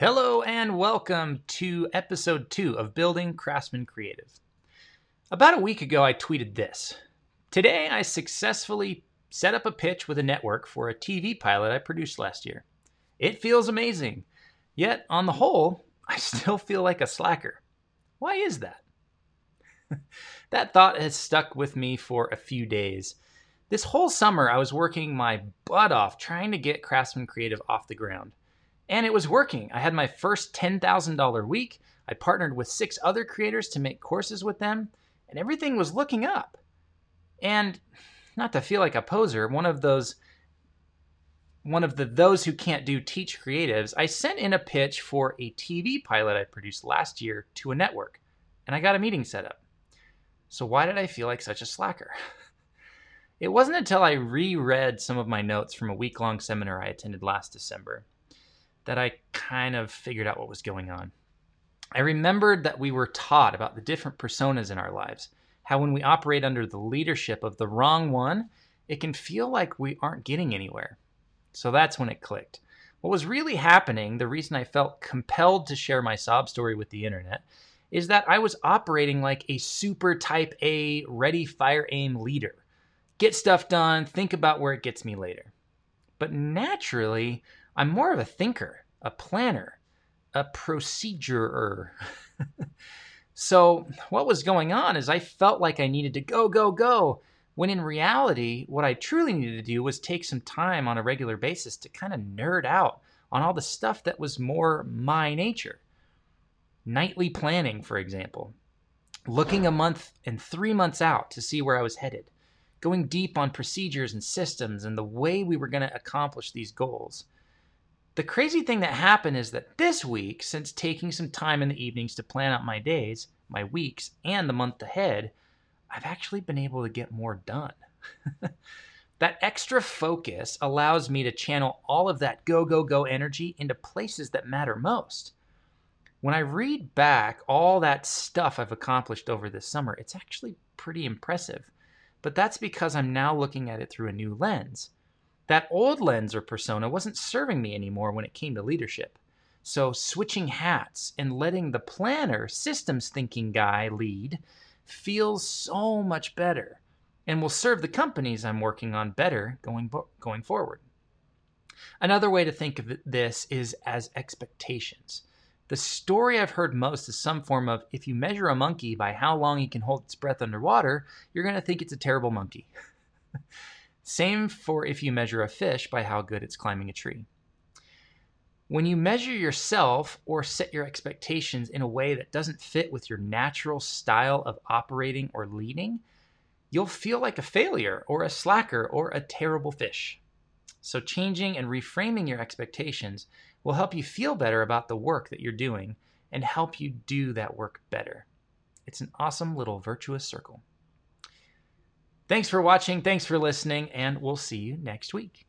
Hello and welcome to episode two of Building Craftsman Creative. About a week ago, I tweeted this. Today, I successfully set up a pitch with a network for a TV pilot I produced last year. It feels amazing, yet, on the whole, I still feel like a slacker. Why is that? that thought has stuck with me for a few days. This whole summer, I was working my butt off trying to get Craftsman Creative off the ground. And it was working. I had my first $10,000 week. I partnered with six other creators to make courses with them, and everything was looking up. And not to feel like a poser, one of those one of the those who can't do teach creatives, I sent in a pitch for a TV pilot I produced last year to a network, and I got a meeting set up. So why did I feel like such a slacker? It wasn't until I reread some of my notes from a week-long seminar I attended last December that I kind of figured out what was going on. I remembered that we were taught about the different personas in our lives, how when we operate under the leadership of the wrong one, it can feel like we aren't getting anywhere. So that's when it clicked. What was really happening, the reason I felt compelled to share my sob story with the internet, is that I was operating like a super type A, ready, fire, aim leader. Get stuff done, think about where it gets me later. But naturally, I'm more of a thinker, a planner, a procedurer. so, what was going on is I felt like I needed to go, go, go, when in reality, what I truly needed to do was take some time on a regular basis to kind of nerd out on all the stuff that was more my nature. Nightly planning, for example, looking a month and three months out to see where I was headed, going deep on procedures and systems and the way we were going to accomplish these goals. The crazy thing that happened is that this week, since taking some time in the evenings to plan out my days, my weeks, and the month ahead, I've actually been able to get more done. that extra focus allows me to channel all of that go, go, go energy into places that matter most. When I read back all that stuff I've accomplished over this summer, it's actually pretty impressive. But that's because I'm now looking at it through a new lens. That old lens or persona wasn't serving me anymore when it came to leadership. So, switching hats and letting the planner, systems thinking guy lead feels so much better and will serve the companies I'm working on better going, going forward. Another way to think of this is as expectations. The story I've heard most is some form of if you measure a monkey by how long he can hold its breath underwater, you're going to think it's a terrible monkey. Same for if you measure a fish by how good it's climbing a tree. When you measure yourself or set your expectations in a way that doesn't fit with your natural style of operating or leading, you'll feel like a failure or a slacker or a terrible fish. So, changing and reframing your expectations will help you feel better about the work that you're doing and help you do that work better. It's an awesome little virtuous circle. Thanks for watching, thanks for listening, and we'll see you next week.